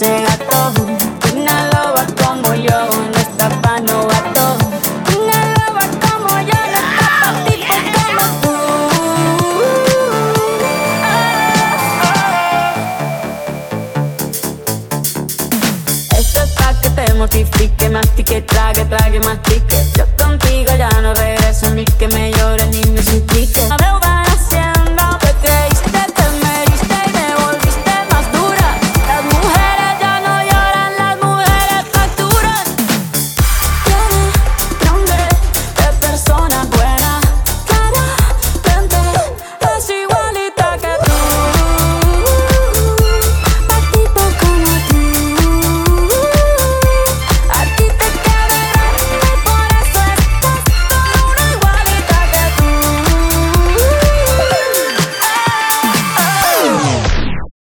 ese gato. Una loba como yo no está pa' novato. Una loba como yo no está pa' tipo como tú. Oh, oh. Esto es pa' que te mortifique, mastique, trague, trague, mastique. Yo contigo ya no